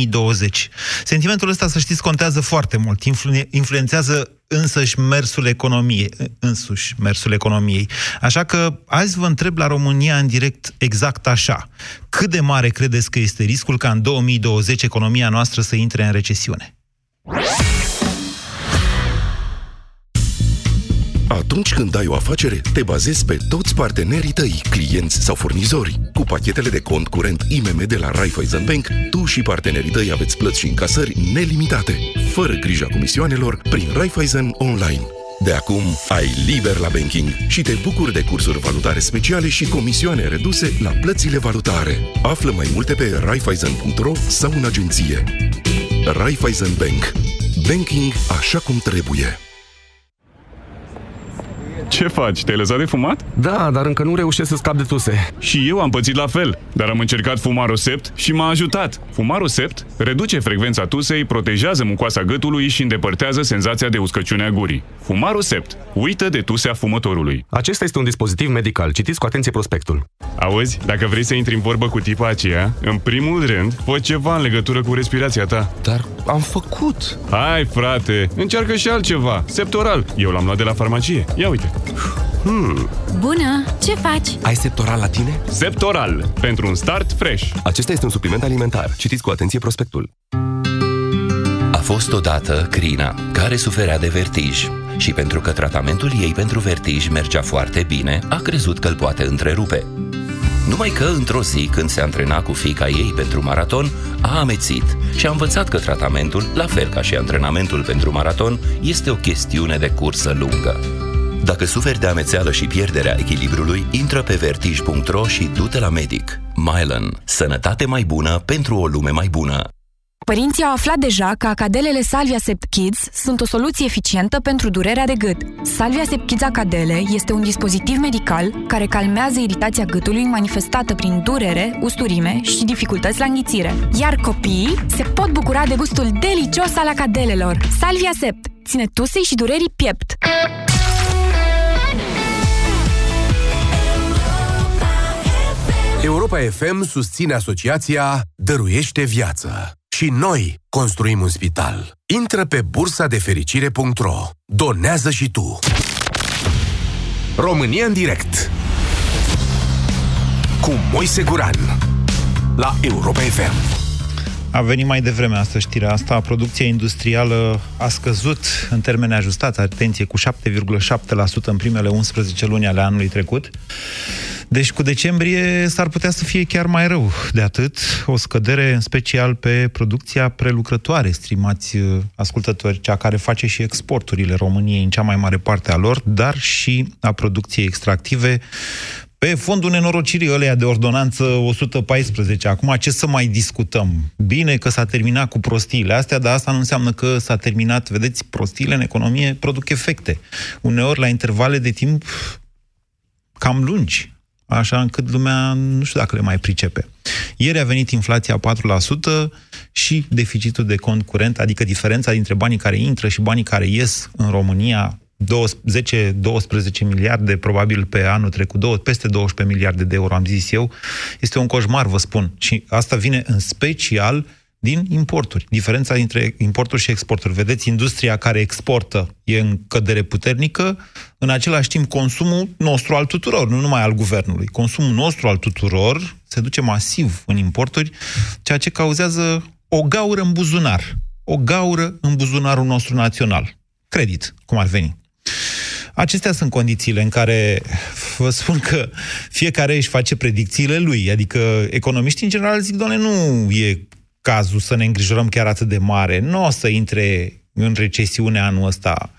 2020. Sentimentul ăsta, să știți, contează foarte mult. Influ- influențează însăși mersul economiei, însuși mersul economiei. Așa că azi vă întreb la România în direct exact așa. Cât de mare credeți că este riscul ca în 2020 economia noastră să intre în recesiune? Atunci când ai o afacere, te bazezi pe toți partenerii tăi, clienți sau furnizori. Cu pachetele de cont curent IMM de la Raiffeisen Bank, tu și partenerii tăi aveți plăți și încasări nelimitate, fără grija comisioanelor, prin Raiffeisen Online. De acum ai liber la banking și te bucuri de cursuri valutare speciale și comisioane reduse la plățile valutare. Află mai multe pe raiffeisen.ro sau în agenție. Raiffeisen Bank. Banking așa cum trebuie. Ce faci? Te-ai lăsat de fumat? Da, dar încă nu reușesc să scap de tuse. Și eu am pățit la fel, dar am încercat Fumarosept și m-a ajutat. Fumarosept reduce frecvența tusei, protejează mucoasa gâtului și îndepărtează senzația de uscăciune a gurii. Fumarosept. Uită de tusea fumătorului. Acesta este un dispozitiv medical. Citiți cu atenție prospectul. Auzi, dacă vrei să intri în vorbă cu tipa aceea, în primul rând, fă ceva în legătură cu respirația ta. Dar am făcut. Hai, frate, încearcă și altceva. Septoral. Eu l-am luat de la farmacie. Ia uite. Hmm. Bună! Ce faci? Ai Septoral la tine? Septoral. Pentru un start fresh. Acesta este un supliment alimentar. Citiți cu atenție prospectul. A fost odată Crina, care suferea de vertij și pentru că tratamentul ei pentru vertij mergea foarte bine, a crezut că îl poate întrerupe. Numai că, într-o zi, când se antrena cu fica ei pentru maraton, a amețit și a învățat că tratamentul, la fel ca și antrenamentul pentru maraton, este o chestiune de cursă lungă. Dacă suferi de amețeală și pierderea echilibrului, intră pe vertij.ro și du-te la medic. Mylan. Sănătate mai bună pentru o lume mai bună. Părinții au aflat deja că acadelele Salvia Sept Kids sunt o soluție eficientă pentru durerea de gât. Salvia Sept Kids Acadele este un dispozitiv medical care calmează iritația gâtului manifestată prin durere, usturime și dificultăți la înghițire. Iar copiii se pot bucura de gustul delicios al acadelelor. Salvia Sept ține tusei și durerii piept. Europa FM susține asociația Dăruiește Viață. Și noi construim un spital. Intră pe bursa de fericire.ro. Donează și tu. România în direct. Cu Moise Guran. La Europa FM. A venit mai devreme asta știrea asta. Producția industrială a scăzut în termeni ajustați, atenție, cu 7,7% în primele 11 luni ale anului trecut. Deci cu decembrie s-ar putea să fie chiar mai rău de atât. O scădere în special pe producția prelucrătoare, strimați uh, ascultători, cea care face și exporturile României în cea mai mare parte a lor, dar și a producției extractive pe fondul nenorocirii ăleia de ordonanță 114. Acum, ce să mai discutăm? Bine că s-a terminat cu prostiile astea, dar asta nu înseamnă că s-a terminat. Vedeți, prostiile în economie produc efecte. Uneori, la intervale de timp cam lungi, așa încât lumea nu știu dacă le mai pricepe. Ieri a venit inflația 4% și deficitul de cont curent, adică diferența dintre banii care intră și banii care ies în România 10-12 miliarde, probabil pe anul trecut, peste 12 miliarde de euro, am zis eu, este un coșmar, vă spun. Și asta vine în special din importuri. Diferența dintre importuri și exporturi. Vedeți, industria care exportă e în cădere puternică, în același timp consumul nostru al tuturor, nu numai al guvernului. Consumul nostru al tuturor se duce masiv în importuri, ceea ce cauzează o gaură în buzunar. O gaură în buzunarul nostru național. Credit, cum ar veni. Acestea sunt condițiile în care vă spun că fiecare își face predicțiile lui. Adică economiștii în general zic, doamne, nu e cazul să ne îngrijorăm chiar atât de mare. Nu o să intre în recesiune anul ăsta.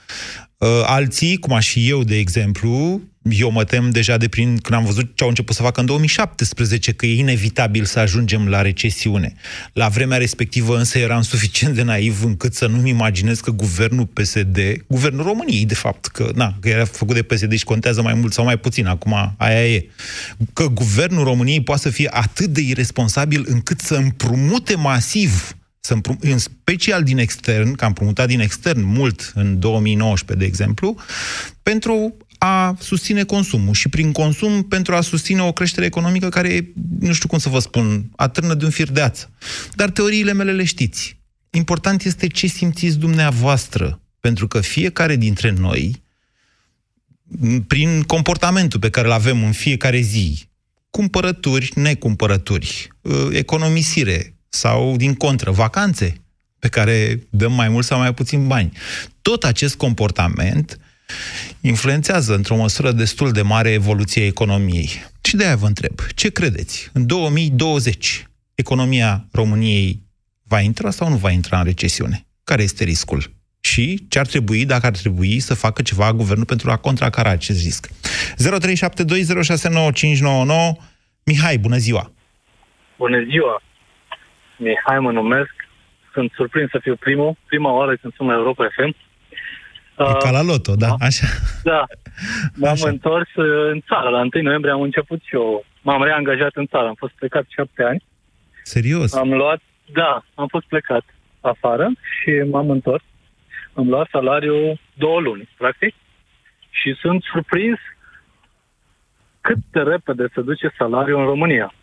Uh, alții, cum aș fi eu, de exemplu, eu mă tem deja de prin când am văzut ce au început să facă în 2017, că e inevitabil să ajungem la recesiune. La vremea respectivă însă eram suficient de naiv încât să nu-mi imaginez că guvernul PSD, guvernul României, de fapt, că, na, că era făcut de PSD și contează mai mult sau mai puțin, acum aia e, că guvernul României poate să fie atât de irresponsabil încât să împrumute masiv să împrum- în special din extern, că am împrumutat din extern mult în 2019, de exemplu, pentru a susține consumul și prin consum pentru a susține o creștere economică care, nu știu cum să vă spun, atârnă de un fir de ață. Dar teoriile mele le știți. Important este ce simțiți dumneavoastră, pentru că fiecare dintre noi, prin comportamentul pe care îl avem în fiecare zi, cumpărături, necumpărături, ă, economisire sau, din contră, vacanțe pe care dăm mai mult sau mai puțin bani. Tot acest comportament influențează într-o măsură destul de mare evoluția economiei. Și de aia vă întreb, ce credeți? În 2020, economia României va intra sau nu va intra în recesiune? Care este riscul? Și ce ar trebui, dacă ar trebui, să facă ceva guvernul pentru a contracara acest risc? 0372069599 Mihai, bună ziua! Bună ziua! Mihai mă numesc. Sunt surprins să fiu primul, prima oară când sunt la Europa FM. E ca la loto, da? Așa. Da. M-am Așa. întors uh, în țară. La 1 noiembrie am început și eu. M-am reangajat în țară. Am fost plecat șapte ani. Serios? Am luat, da, am fost plecat afară și m-am întors. Am luat salariul două luni, practic. Și sunt surprins cât de repede se duce salariul în România.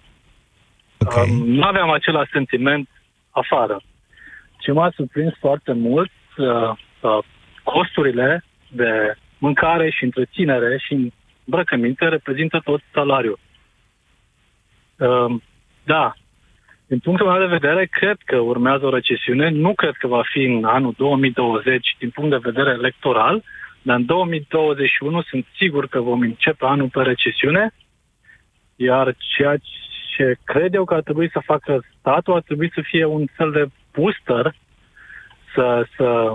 Okay. Um, nu aveam același sentiment afară. Ce m-a surprins foarte mult, uh, uh, costurile de mâncare și întreținere și îmbrăcăminte reprezintă tot salariul. Uh, da, din punctul meu de vedere, cred că urmează o recesiune. Nu cred că va fi în anul 2020 din punct de vedere electoral, dar în 2021 sunt sigur că vom începe anul pe recesiune, iar ceea ce cred eu că ar trebui să facă statul ar trebui să fie un fel de booster să... să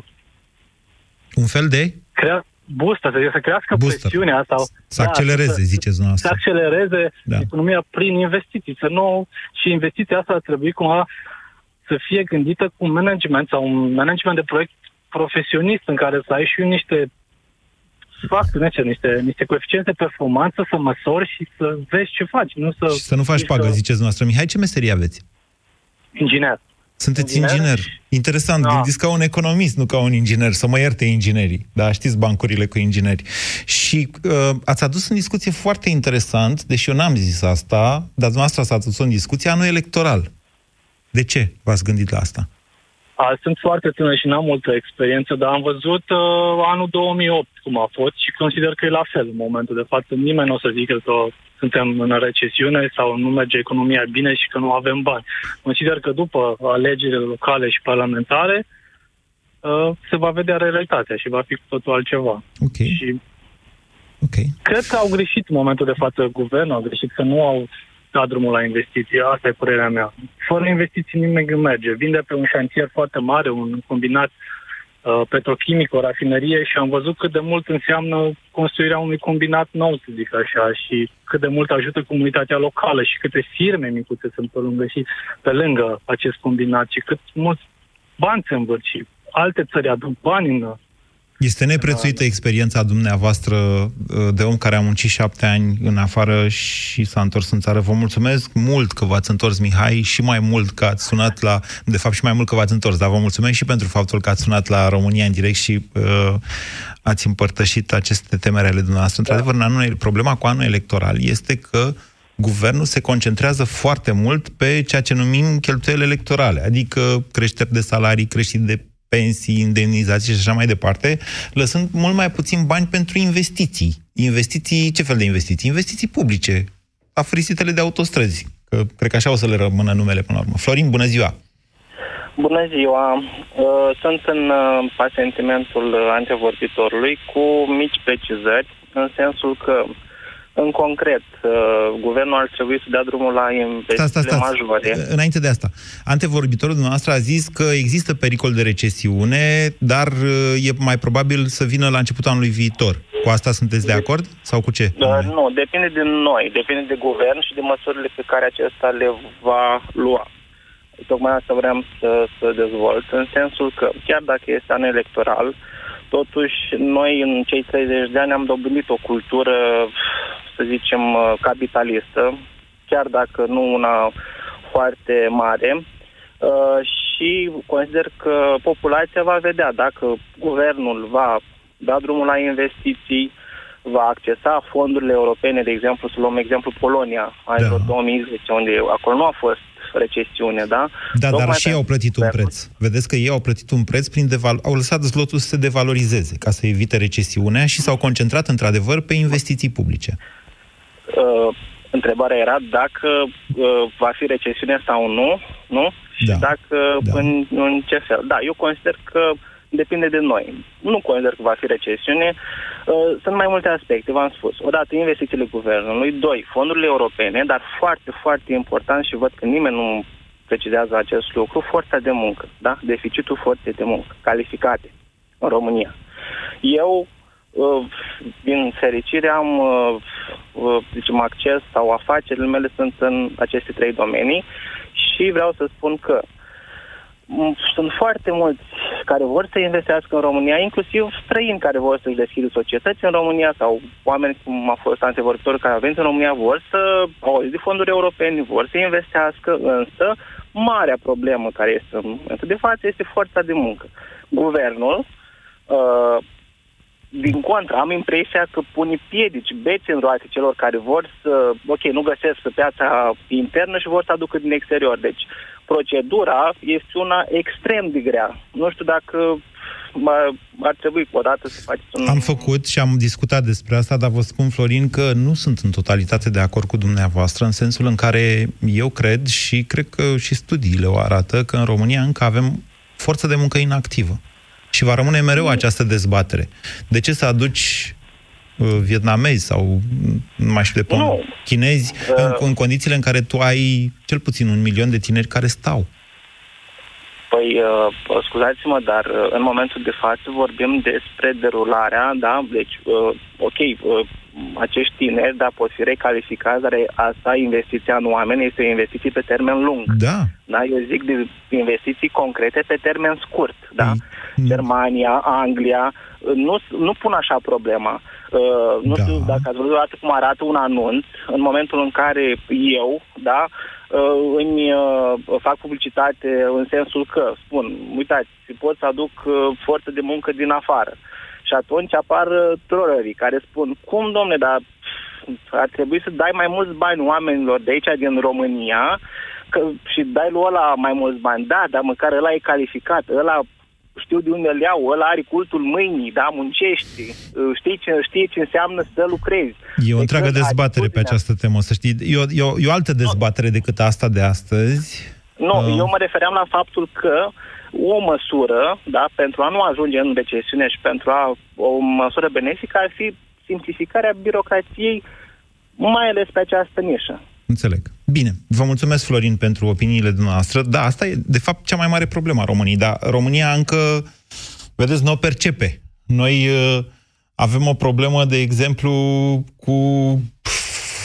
un fel de? Crea, booster, să, să crească booster. presiunea sau... Să da, accelereze, să, ziceți dumneavoastră. Să accelereze da. economia prin investiții. Să nu, și investiția asta ar trebui cumva să fie gândită cu management sau un management de proiect profesionist în care să ai și niște factori, niște, niște, niște coeficiente de performanță, să măsori și să vezi ce faci. Nu să, și să nu faci pagă, să... ziceți noastră. Mihai, ce meserie aveți? Inginer. Sunteți inginer? inginer. Interesant, da. gândiți ca un economist, nu ca un inginer, să mă ierte inginerii. Da, știți bancurile cu ingineri. Și uh, ați adus în discuție foarte interesant, deși eu n-am zis asta, dar dumneavoastră ați adus în discuție anul electoral. De ce v-ați gândit la asta? A, sunt foarte tânăr și n-am multă experiență, dar am văzut uh, anul 2008 cum a fost și consider că e la fel în momentul de față. Nimeni nu o să zică că suntem în recesiune sau nu merge economia bine și că nu avem bani. Consider că după alegerile locale și parlamentare uh, se va vedea realitatea și va fi cu totul altceva. Okay. Și Okay. Cred că au greșit în momentul de față guvernul, au greșit că nu au dat drumul la investiții. Asta e părerea mea. Fără investiții nimeni nu merge. Vinde pe un șantier foarte mare, un combinat uh, petrochimic, o rafinerie și am văzut cât de mult înseamnă construirea unui combinat nou, să zic așa, și cât de mult ajută comunitatea locală și câte firme micuțe sunt pe lângă și pe lângă acest combinat și cât mulți bani se învârt și alte țări aduc bani în este neprețuită experiența dumneavoastră uh, de om care a muncit șapte ani în afară și s-a întors în țară. Vă mulțumesc mult că v-ați întors, Mihai, și mai mult că ați sunat la... De fapt, și mai mult că v-ați întors, dar vă mulțumesc și pentru faptul că ați sunat la România în direct și uh, ați împărtășit aceste temere ale dumneavoastră. Da. Într-adevăr, în anul, problema cu anul electoral este că guvernul se concentrează foarte mult pe ceea ce numim cheltuieli electorale, adică creșteri de salarii, creșteri de pensii, indemnizații și așa mai departe, lăsând mult mai puțin bani pentru investiții. Investiții, ce fel de investiții? Investiții publice, afurisitele de autostrăzi, că cred că așa o să le rămână numele până la urmă. Florin, bună ziua! Bună ziua! Uh, sunt în uh, pasentimentul antevorbitorului cu mici precizări, în sensul că în concret, uh, guvernul ar trebui să dea drumul la investiții majore. Înainte de asta, antevorbitorul dumneavoastră a zis că există pericol de recesiune, dar uh, e mai probabil să vină la începutul anului viitor. Cu asta sunteți de acord? Sau cu ce? Uh, nu, depinde de noi, depinde de guvern și de măsurile pe care acesta le va lua. Tocmai asta vreau să, să dezvolt, în sensul că chiar dacă este an electoral, totuși noi în cei 30 de ani am dobândit o cultură să zicem, uh, capitalistă, chiar dacă nu una foarte mare, uh, și consider că populația va vedea dacă guvernul va da drumul la investiții, va accesa fondurile europene, de exemplu, să luăm exemplu Polonia, anul Da. 2010, unde acolo nu a fost recesiune, da? Da, dar Tocmai și ei au pentru plătit un guvernul. preț. Vedeți că ei au plătit un preț prin deval- au lăsat zlotul să se devalorizeze ca să evite recesiunea și s-au concentrat într-adevăr pe investiții publice. Uh, întrebarea era dacă uh, va fi recesiune sau nu, nu? Și Da. dacă Da. în, în ce fel. Da, eu consider că depinde de noi. Nu consider că va fi recesiune. Uh, sunt mai multe aspecte, v-am spus. Odată, investițiile guvernului. Doi, fondurile europene, dar foarte, foarte important și văd că nimeni nu precizează acest lucru, forța de muncă, da? Deficitul forței de muncă, calificate în România. Eu, uh, din fericire, am, uh, uh, zicem, acces sau afacerile mele sunt în aceste trei domenii și vreau să spun că m, sunt foarte mulți care vor să investească în România, inclusiv străini care vor să-și deschidă societăți în România sau oameni cum a fost antevorbitori care au venit în România vor să au auzit de fonduri europene, vor să investească, însă marea problemă care este în momentul de față este forța de muncă. Guvernul uh, din contră, am impresia că pune piedici, bețe în roate celor care vor să, ok, nu găsesc pe piața internă și vor să aducă din exterior. Deci, procedura este una extrem de grea. Nu știu dacă mă- ar trebui odată să faceți un... Am făcut și am discutat despre asta, dar vă spun, Florin, că nu sunt în totalitate de acord cu dumneavoastră, în sensul în care eu cred și cred că și studiile o arată că în România încă avem forță de muncă inactivă. Și va rămâne mereu această dezbatere. De ce să aduci uh, vietnamezi sau, mm, nu mai știu de pom, Nu. chinezi, în, în condițiile în care tu ai cel puțin un milion de tineri care stau? Păi, uh, scuzați-mă, dar uh, în momentul de față vorbim despre derularea, da, deci, uh, ok, uh, acești tineri, da, pot fi recalificați, dar asta, investiția în oameni, este o investiție pe termen lung. Da. Da, eu zic de investiții concrete pe termen scurt, da? Mm. Germania, Anglia, uh, nu, nu pun așa problema. Uh, nu Da. știu dacă ați văzut odată cum arată un anunț în momentul în care eu, da, uh, îmi uh, fac publicitate în sensul că spun, uitați, pot să aduc uh, forță de muncă din afară. Și atunci apar uh, trollerii care spun, cum, domne, dar pf, ar trebui să dai mai mulți bani oamenilor de aici din România că, și dai lui ăla mai mulți bani. Da, dar măcar ăla e calificat, ăla știu de unde îl iau, ăla are cultul mâinii, da, muncește, uh, știi ce, știe ce înseamnă să lucrezi. E o Deci, întreagă ăsta, dezbatere pe atitudinea- această temă, să știi. E o, e o, e o altă dezbatere decât asta de astăzi. Nu, Uh. eu mă refeream la faptul că o măsură, da, pentru a nu ajunge în recesiune și pentru a o măsură benefică ar fi simplificarea birocrației, mai ales pe această nișă. Înțeleg. Bine, vă mulțumesc, Florin, pentru opiniile dumneavoastră. Da, asta e, de fapt, cea mai mare problemă a României, dar România încă, vedeți, nu o percepe. Noi uh, avem o problemă, de exemplu, cu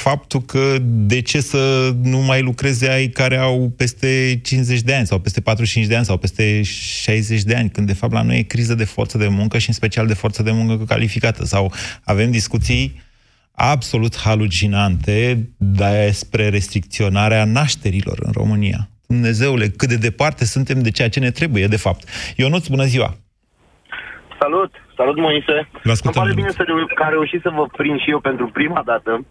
faptul că de ce să nu mai lucreze ai care au peste 50 de ani sau peste 45 de ani sau peste 60 de ani, când de fapt la noi e criză de forță de muncă și în special de forță de muncă calificată. Sau avem discuții absolut halucinante despre restricționarea nașterilor în România. Dumnezeule, cât de departe suntem de ceea ce ne trebuie, de fapt. Ionuț, bună ziua! Salut! Salut, Moise! Vă Îmi ascultăm, pare bine Ionuț. să reu- că a reușit să vă prind și eu pentru prima dată.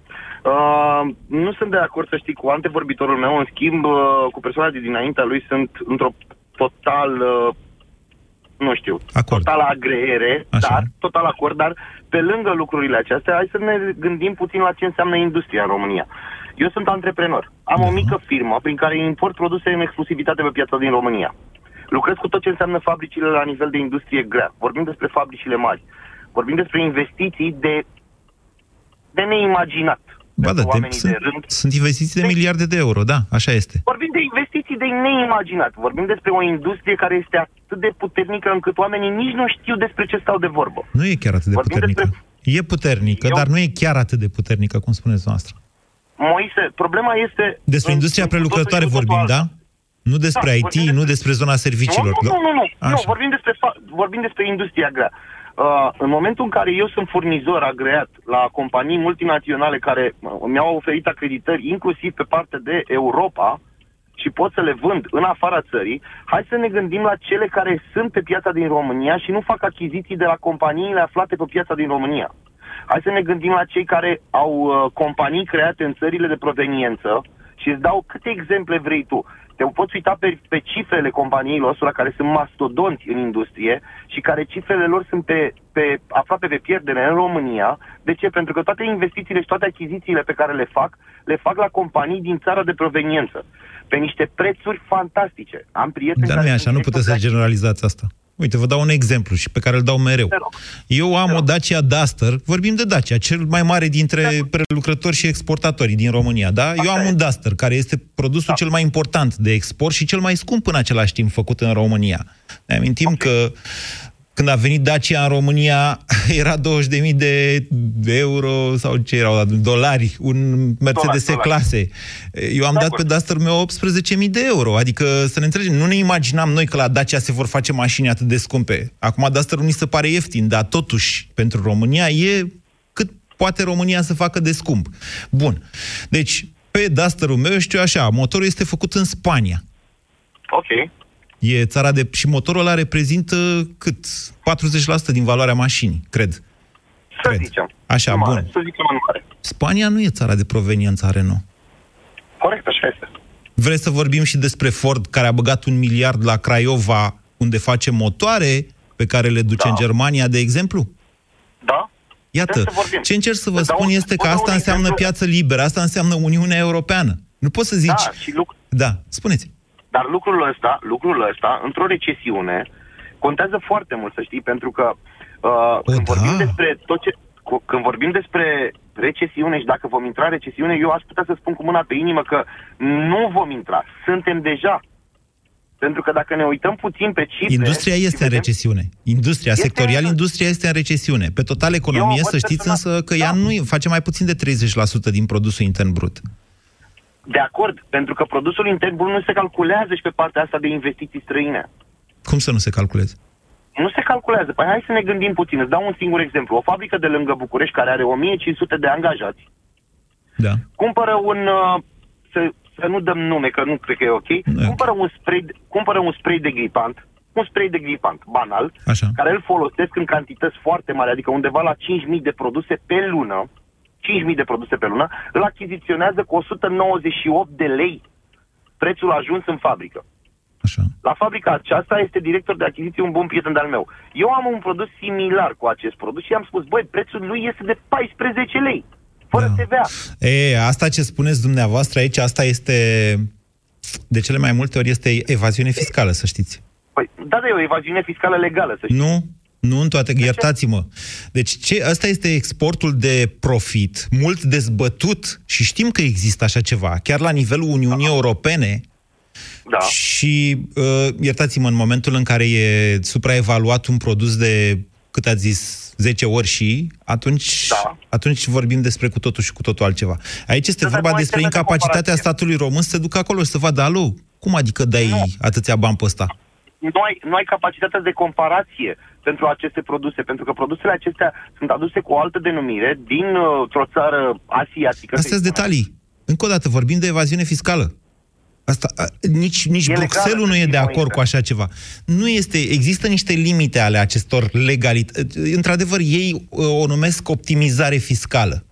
Uh, nu sunt de acord, să știi, cu antevorbitorul meu. În schimb, uh, cu persoana de dinaintea lui sunt într-o total, uh, nu știu, Acord. total agreere, Așa. dar, total acord, dar pe lângă lucrurile acestea, hai să ne gândim puțin la ce înseamnă industria în România. Eu sunt antreprenor. Am o Da. mică firmă prin care import produse în exclusivitate pe piața din România. Lucrez cu tot ce înseamnă fabricile la nivel de industrie grea. Vorbim despre fabricile mari. Vorbim despre investiții de, de neimaginat. Ba pentru da, te, oamenii sunt, de rând. sunt investiții de miliarde de euro, da, așa este. Vorbim de investiții de neimaginat. Vorbim despre o industrie care este atât de puternică încât oamenii nici nu știu despre ce stau de vorbă. Nu e chiar atât de Vorbim puternică. despre- E puternică, Eu- dar nu e chiar atât de puternică, cum spuneți noastră. Moise, problema este... Despre în- industria în cu totul prelucrătoare și cu totul vorbim, alta. da? Nu despre Da, IT, vorbim despre- nu despre zona serviciilor. Nu, nu, nu, nu, nu, Așa. vorbim despre, fa- vorbim despre industria grea. Uh, în momentul în care eu sunt furnizor agreat la companii multinaționale care uh, mi-au oferit acreditări inclusiv pe partea de Europa și pot să le vând în afara țării, hai să ne gândim la cele care sunt pe piața din România și nu fac achiziții de la companiile aflate pe piața din România. Hai să ne gândim la cei care au uh, companii create în țările de proveniență și îți dau câte exemple vrei tu. Te poți uita pe, pe cifrele companiilor astea care sunt mastodonți în industrie și care cifrele lor sunt pe, pe, aproape pe pierdere în România. De ce? Pentru că toate investițiile și toate achizițiile pe care le fac, le fac la companii din țara de proveniență. Pe niște prețuri fantastice. Am prieteni Dar nu care e așa, sunt nu puteți să directori de generalizați asta. Uite, vă dau un exemplu și pe care îl dau mereu. Te rog. Eu am o Dacia Duster, vorbim de Dacia, cel mai mare dintre prelucrători și exportatori din România, da? Eu am un Duster, care este produsul cel mai important de export și cel mai scump în același timp făcut în România. Ne amintim că când a venit Dacia în România, era 20.000 de euro sau ce erau, dolari, un Mercedes dolari. clase. Eu am De dat pe acord. Duster meu 18.000 de euro. Adică, să ne înțelegem, nu ne imaginam noi că la Dacia se vor face mașini atât de scumpe. Acum Duster nu ni se pare ieftin, dar totuși, pentru România e cât poate România să facă de scump. Bun. Deci, pe Dusterul meu, știu așa, motorul este făcut în Spania. Ok. E țara de... Și motorul ăla reprezintă cât? 40% din valoarea mașinii, cred. Să Cred. zicem. Așa, Nu mare, bun. Să zicem în mare. Spania nu e țara de proveniență a Renault. Corect, așa este. Vreți să vorbim și despre Ford, care a băgat un miliard la Craiova, unde face motoare pe care le duce Da. în Germania, de exemplu? Da? Iată, Trebuie să vorbim. ce încerc să vă Îți dau spun un- este că vă dau asta un înseamnă exemplu. piață liberă, asta înseamnă Uniunea Europeană. Nu poți să zici... Da, și lucru, Da, spuneți. Dar lucrul ăsta, lucrul ăsta, într-o recesiune, contează foarte mult, să știi, pentru că uh, când da. vorbim despre tot ce... cu- Când vorbim despre recesiune și dacă vom intra în recesiune, eu aș putea să spun cu mâna pe inimă că nu vom intra. Suntem deja. Pentru că dacă ne uităm puțin pe cifre... Industria și este în vedem- recesiune. Industria, Este sectorial, în- industria este în recesiune. Pe total economie, Eu să văd știți personal- însă că ea Da. nu e- face mai puțin de 30% din produsul intern brut. De acord, pentru că produsul intern brut nu se calculează și pe partea asta de investiții străine. Cum să nu se calculeze? Nu se calculează. Păi hai să ne gândim puțin. Îți dau un singur exemplu. O fabrică de lângă București care are 1500 de angajați Da. cumpără un... uh, Să, să nu dăm nume, că nu cred că e ok. Nu e ok. Cumpără un spray, cumpără un spray de gripant, un spray de gripant banal, Așa. care îl folosesc în cantități foarte mari, adică undeva la 5.000 de produse pe lună, 5.000 de produse pe lună, îl achiziționează cu 198 de lei prețul ajuns în fabrică. Așa. La fabrica aceasta este director de achiziție un bun prieten de-al meu. Eu am un produs similar cu acest produs și am spus, băi, prețul lui este de 14 lei, fără Da. TVA. E, asta ce spuneți dumneavoastră aici, asta este, de cele mai multe ori, este evaziune fiscală, să știți. Păi, da, da, e o evaziune fiscală legală, să știți. Nu, nu în toate, iertați-mă. Deci ce, asta este exportul de profit, mult dezbătut și știm că există așa ceva, chiar la nivelul Uniunii Europene, Da. și uh, iertați-mă, în momentul în care e supraevaluat un produs de, cât ați zis, 10 ori și, atunci, Da. atunci vorbim despre cu totul și cu totul altceva. Aici este Da, dar vorba nu ai despre termen de incapacitatea comparație. statului român să se ducă acolo și să vadă, alo, cum adică dai Nu. atâția bani pe ăsta? Nu ai, nu ai capacitatea de comparație pentru aceste produse, pentru că produsele acestea sunt aduse cu o altă denumire dintr-o țară asiatică. Astea să-i sunt spunem. detalii. Încă o dată, vorbim de evaziune fiscală. Asta, a, nici nici E Bruxelles legală, nu e să de știi, acord Moise. cu așa ceva. Nu este, există niște limite ale acestor legalități. Într-adevăr, ei uh, o numesc optimizare fiscală.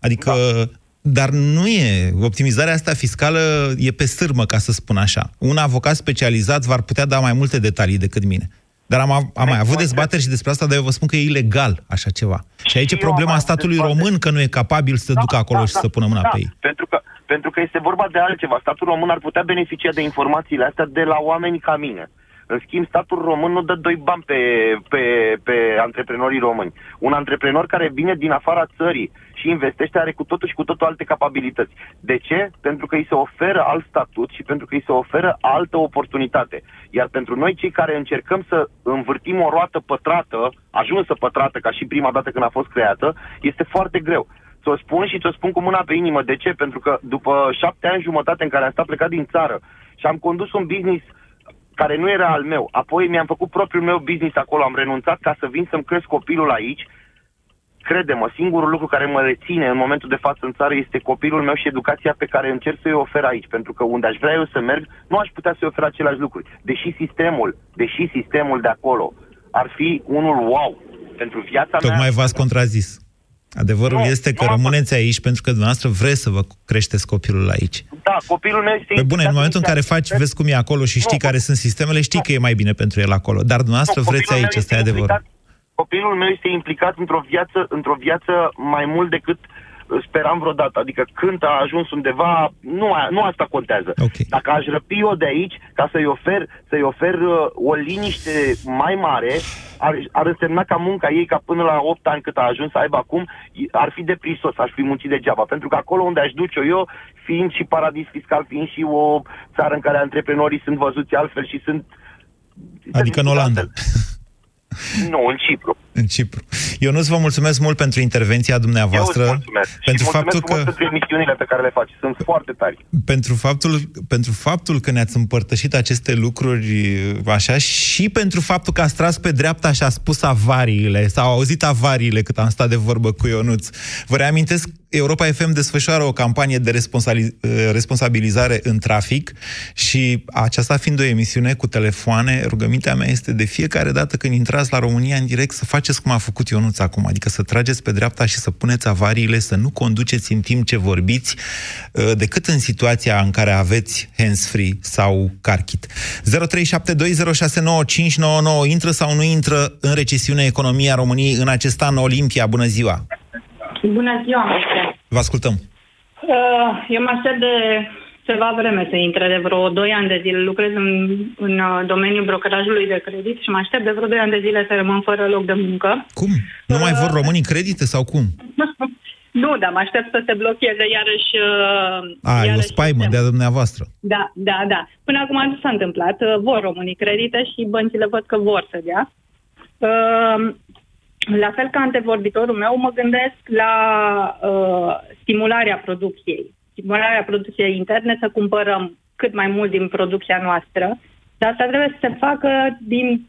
Adică, Da. Dar nu e. Optimizarea asta fiscală e pe sârmă, ca să spun așa. Un avocat specializat v-ar putea da mai multe detalii decât mine. Dar am, am mai avut Moise. dezbateri și despre asta, dar eu vă spun că e ilegal așa ceva. Și aici Și e eu am problema mai avut statului dezbateri. român că nu e capabil să ducă acolo și să pună mâna da, pe ei. Pentru că, pentru că este vorba de altceva. Statul român ar putea beneficia de informațiile astea de la oameni ca mine. În schimb, statul român nu dă doi bani pe, pe, pe antreprenorii români. Un antreprenor care vine din afara țării și investește are cu totul și cu totul alte capabilități. De ce? Pentru că îi se oferă alt statut și pentru că îi se oferă altă oportunitate. Iar pentru noi, cei care încercăm să învârtim o roată pătrată, ajunsă pătrată ca și prima dată când a fost creată, este foarte greu. Ți-o spun și ți-o spun cu mâna pe inimă. De ce? Pentru că după șapte ani jumătate în care am stat plecat din țară și am condus un business care nu era al meu, apoi mi-am făcut propriul meu business acolo, am renunțat ca să vin să-mi cresc copilul aici, crede-mă, singurul lucru care mă reține în momentul de față în țară este copilul meu și educația pe care încerc să-i ofer aici. Pentru că unde aș vrea eu să merg, nu aș putea să-i ofer același lucruri. Deși sistemul, deși sistemul de acolo ar fi unul wow pentru viața mea. Tocmai v-ați contrazis. Adevărul Nu, este că nu am rămâneți aici pentru că dumneavoastră vreți să vă creșteți copilul aici. Da, copilul meu este... Pe bune, în implicat momentul în care faci, inițial. vezi cum e acolo și știi Nu, care sunt sistemele, știi că e mai bine pentru el acolo. Dar dumneavoastră Nu, vreți copilul meu aici, ăsta e este adevărul. Implicat- Copilul meu este implicat într-o viață, într-o viață mai mult decât uh, speram vreodată. Adică când a ajuns undeva, nu, a, nu asta contează. Okay. Dacă aș răpi eu de aici, ca să-i ofer, să-i ofer uh, o liniște mai mare, ar, ar însemna ca munca ei, ca până la 8 ani cât a ajuns să aibă acum, i- ar fi deprisos, aș fi muncit degeaba. Pentru că acolo unde aș duce-o eu, fiind și paradis fiscal, fiind și o țară în care antreprenorii sunt văzuți altfel și sunt... Adică în Olanda. Nu, în Cipru. În Cipru. Eu nu vă mulțumesc mult pentru intervenția dumneavoastră. Eu îți mulțumesc. Pentru și faptul mulțumesc frumos că pentru emisiunile pe care le faci. Sunt foarte tari. pentru faptul, pentru faptul că ne-ați împărtășit aceste lucruri așa și pentru faptul că ați tras pe dreapta și a spus avariile, s-au auzit avariile cât am stat de vorbă cu Ionuț. Vă reamintesc, Europa FM desfășoară o campanie de responsabili- responsabilizare în trafic și aceasta fiind o emisiune cu telefoane, rugămintea mea este de fiecare dată când intrați la România în direct să faceți cum a făcut Ionuț acum, adică să trageți pe dreapta și să puneți avariile, să nu conduceți în timp ce vorbiți, uh, decât în situația în care aveți hands-free sau car kit. 0372069599 intră sau nu intră în recesiune economia României în acest an Olimpia. Bună ziua! Bună ziua, Moise. Vă ascultăm. Uh, Eu mă aștept de ceva vreme să intre, de vreo 2 ani de zile. Lucrez în, în uh, domeniul brokerajului de credit și mă aștept de vreo 2 ani de zile să rămân fără loc de muncă. Cum? Nu mai vor românii credite sau cum? Nu, dar mă aștept să se blocheze iarăși... uh, A, e o iarăși spaimă de-a dumneavoastră. Da, da, da. Până acum nu s-a întâmplat. Uh, Vor românii credite și băncile văd că vor să dea. Uh, La fel ca antevorbitorul meu, mă gândesc la uh, stimularea producției. Stimularea producției interne, să cumpărăm cât mai mult din producția noastră, dar asta trebuie să se facă din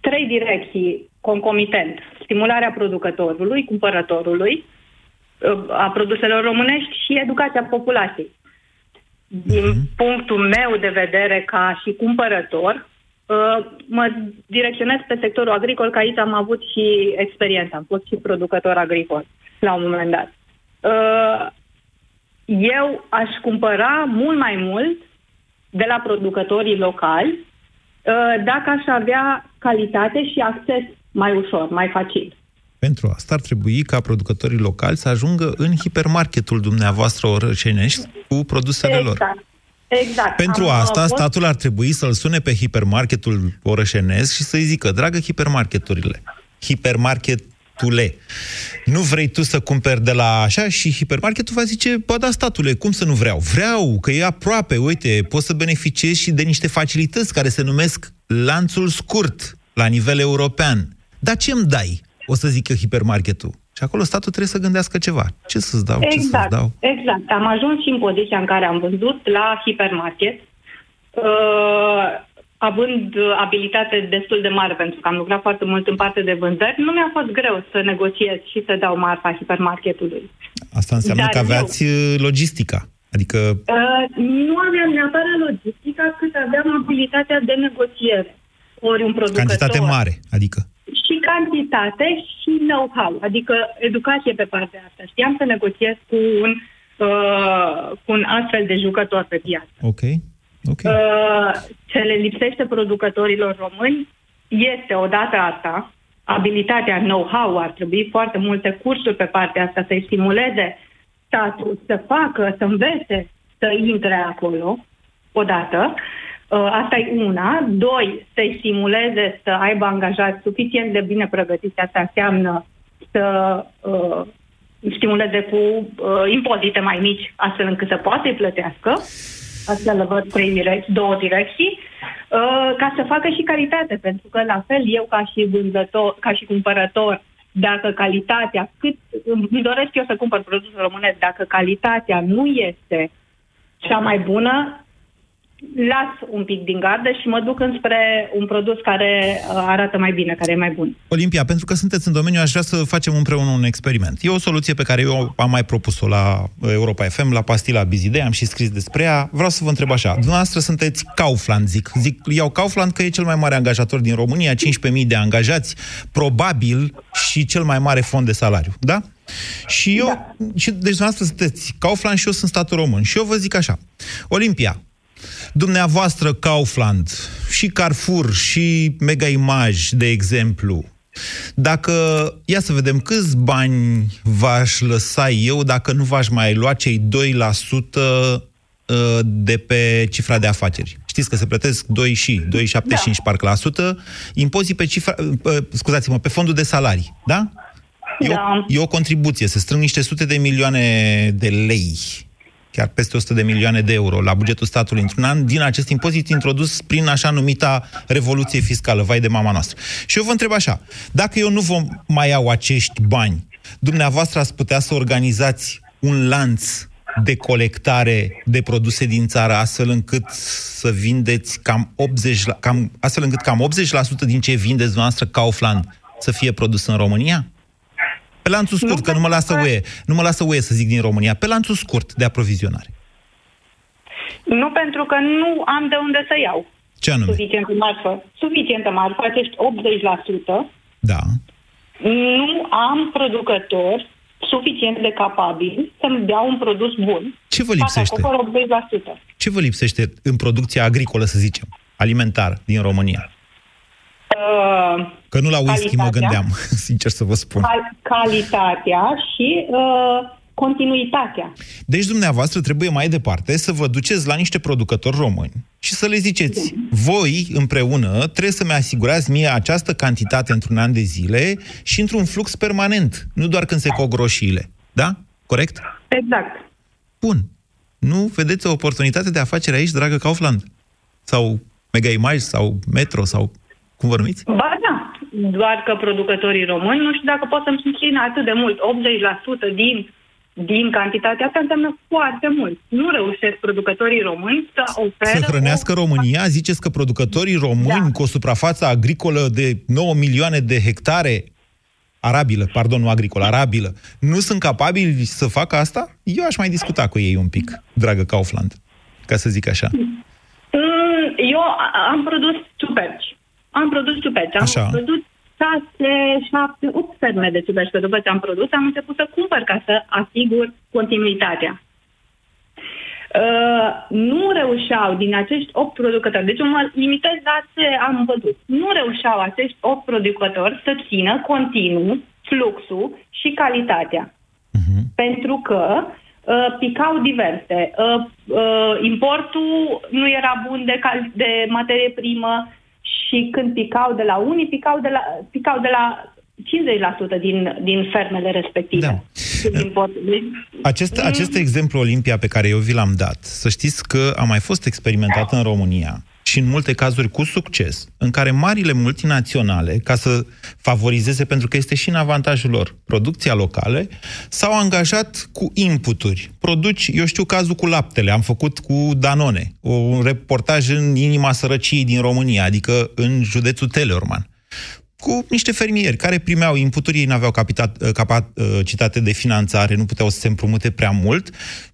trei direcții concomitent. Stimularea producătorului, cumpărătorului, uh, a produselor românești și educația populației. Din punctul meu de vedere ca și cumpărător, uh, mă direcționez pe sectorul agricol, că aici am avut și experiență, am fost și producător agricol la un moment dat. Uh, Eu aș cumpăra mult mai mult de la producătorii locali uh, dacă aș avea calitate și acces mai ușor, mai facil. Pentru asta ar trebui ca producătorii locali să ajungă în hipermarketul dumneavoastră orășenești cu produsele lor. Exact. Exact. Pentru Am, uh, asta, fost- statul ar trebui să-l sune pe hipermarketul orășenesc și să-i zică, dragă hipermarketurile, hipermarketule, nu vrei tu să cumperi de la așa? Și hipermarketul va zice, bă, da, statule, cum să nu vreau? Vreau, că e aproape, uite, poți să beneficiezi și de niște facilități care se numesc lanțul scurt la nivel european. Dar ce îmi dai? O să zică hipermarketul. Și acolo statul trebuie să gândească ceva. Ce să-ți dau, ce să-ți Exact, dau? exact. Am ajuns și în poziția în care am vândut la hipermarket, uh, având uh, abilitate destul de mare, pentru că am lucrat foarte mult în parte de vânzări, nu mi-a fost greu să negociez și să dau marfa hipermarketului. Asta înseamnă Dar că aveați uh, logistica. Adică Uh, nu aveam neapărat logistica, cât aveam abilitatea de negociere. Ori un producător... cantitate mare. Adică și cantitate și know-how, adică educație pe partea asta. Știam să negociez cu un, uh, cu un astfel de jucător pe piață. Ok. Ok. Uh, ce le lipsește producătorilor români este odată asta, abilitatea know-how, ar trebui foarte multe cursuri pe partea asta să-i stimuleze statul să facă, să învețe să intre acolo, odată. Uh, Asta e una. Doi, să-i stimuleze să aibă angajați suficient de bine pregătiți. Asta înseamnă să uh, stimuleze cu uh, impozite mai mici, astfel încât să poată să-i plătească. Asta le văd trei direcții, două direcții, uh, ca să facă și calitate, pentru că la fel eu ca și vânzător, ca și cumpărător, dacă calitatea, cât îmi doresc eu să cumpăr produse românesc, dacă calitatea nu este cea mai bună, las un pic din gardă și mă duc înspre un produs care uh, arată mai bine, care e mai bun. Olimpia, pentru că sunteți în domeniu, aș vrea să facem împreună un experiment. E o soluție pe care eu am mai propus-o la Europa FM, la pastila Bizidei, am și scris despre ea. Vreau să vă întreb așa. Dumneavoastră sunteți Kaufland, zic. zic iau Kaufland că e cel mai mare angajator din România, 15.000 de angajați, probabil și cel mai mare fond de salariu. Da? Și eu, da. și, deci dumneavoastră sunteți Kaufland și eu sunt statul român. Și eu vă zic așa, Olimpia, dumneavoastră Kaufland și Carrefour și Mega Image, de exemplu, dacă, ia să vedem, câți bani v-aș lăsa eu dacă nu v-aș mai lua cei 2% uh, de pe cifra de afaceri. Știți că se plătesc 2 și, 2,75 da. parcă la sută, impozit pe cifra, uh, scuzați-mă, pe fondul de salarii, da? E, da. o, e o contribuție, se strâng niște sute de milioane de lei chiar peste 100 de milioane de euro la bugetul statului într-un an, din acest impozit introdus prin așa numita revoluție fiscală, vai de mama noastră. Și eu vă întreb așa, dacă eu nu vom mai iau acești bani, dumneavoastră ați putea să organizați un lanț de colectare de produse din țară, astfel încât să vindeți cam 80, cam, astfel încât cam 80% din ce vindeți noastră Kaufland să fie produs în România? Pe lanțul scurt, nu că nu mă lasă UE. Nu mă lasă UE să zic din România. Pe lanțul scurt de aprovizionare. Nu pentru că nu am de unde să iau. Ce anume? Suficientă marfă. Suficientă marfă, acești 80%. Da. Nu am producători suficient de capabili să-mi dea un produs bun. Ce vă lipsește? 80%. Ce vă lipsește în producția agricolă, să zicem, alimentară din România? Uh, Că nu la whisky mă gândeam, sincer să vă spun. Cal- calitatea și uh, continuitatea. Deci dumneavoastră trebuie mai departe să vă duceți la niște producători români și să le ziceți, voi împreună trebuie să-mi asigurați mie această cantitate într-un an de zile și într-un flux permanent, nu doar când se cog roșiile. Da? Corect? Exact. Bun. Nu vedeți o oportunitate de afacere aici, dragă Kaufland? Sau Mega Image, sau Metro, sau cum vă numiți? Ba da, doar că producătorii români, nu știu dacă pot să-mi susțin atât de mult. 80% din, din cantitatea asta înseamnă foarte mult. Nu reușesc producătorii români să ofere... Să hrănească o... România? Ziceți că producătorii români da. cu o suprafață agricolă de 9 milioane de hectare arabilă, pardon, nu agricolă, arabilă, nu sunt capabili să facă asta? Eu aș mai discuta cu ei un pic, dragă Kaufland, ca să zic așa. Mm, eu am produs ciuperci am produs ciuperci. Am Așa. produs 6, 7, 8 ferme de ciuperci. Că după ce am produs, am început să cumpăr ca să asigur continuitatea. Uh, nu reușeau din acești 8 producători, deci eu mă limitez la ce am văzut, nu reușeau acești 8 producători să țină continuu fluxul și calitatea. Uh-huh. Pentru că uh, picau diverse. Uh, uh, importul nu era bun de, cal- de materie primă, și când picau de la unii, picau de la, picau de la 50% din, din fermele respective. Da. Acest, acest exemplu Olimpia pe care eu vi l-am dat, să știți că a mai fost experimentat în România și în multe cazuri cu succes, în care marile multinaționale, ca să favorizeze, pentru că este și în avantajul lor, producția locale, s-au angajat cu inputuri. Produci, eu știu cazul cu laptele, am făcut cu Danone, un reportaj în inima sărăciei din România, adică în județul Teleorman cu niște fermieri care primeau inputuri, ei nu aveau capacitate de finanțare, nu puteau să se împrumute prea mult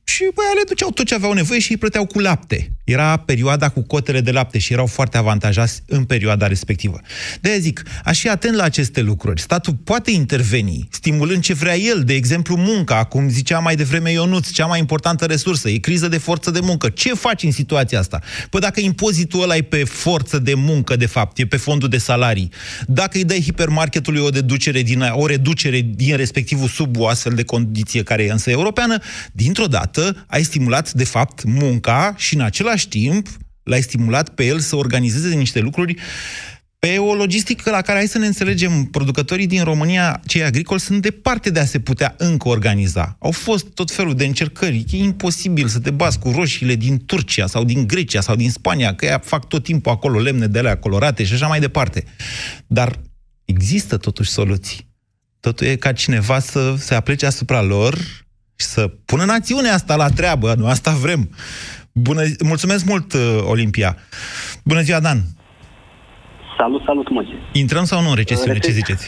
și băi, le duceau tot ce aveau nevoie și îi plăteau cu lapte. Era perioada cu cotele de lapte și erau foarte avantajați în perioada respectivă. de zic, aș fi atent la aceste lucruri. Statul poate interveni, stimulând ce vrea el, de exemplu munca, cum zicea mai devreme Ionuț, cea mai importantă resursă, e criză de forță de muncă. Ce faci în situația asta? Păi dacă impozitul ăla e pe forță de muncă, de fapt, e pe fondul de salarii, dacă îi dai hipermarketului o reducere din, o reducere din respectivul sub o astfel de condiție care e însă europeană, dintr-o dată dată ai stimulat, de fapt, munca și în același timp l-ai stimulat pe el să organizeze niște lucruri pe o logistică la care, hai să ne înțelegem, producătorii din România, cei agricoli, sunt departe de a se putea încă organiza. Au fost tot felul de încercări. E imposibil să te bați cu roșiile din Turcia sau din Grecia sau din Spania, că ea fac tot timpul acolo lemne de alea colorate și așa mai departe. Dar există totuși soluții. Totul e ca cineva să se aplece asupra lor și să pună națiunea asta la treabă. Nu asta vrem. Bună, mulțumesc mult, uh, Olimpia. Bună ziua, Dan. Salut, salut, Moise. Intrăm sau nu în recesiune? Ce ziceți?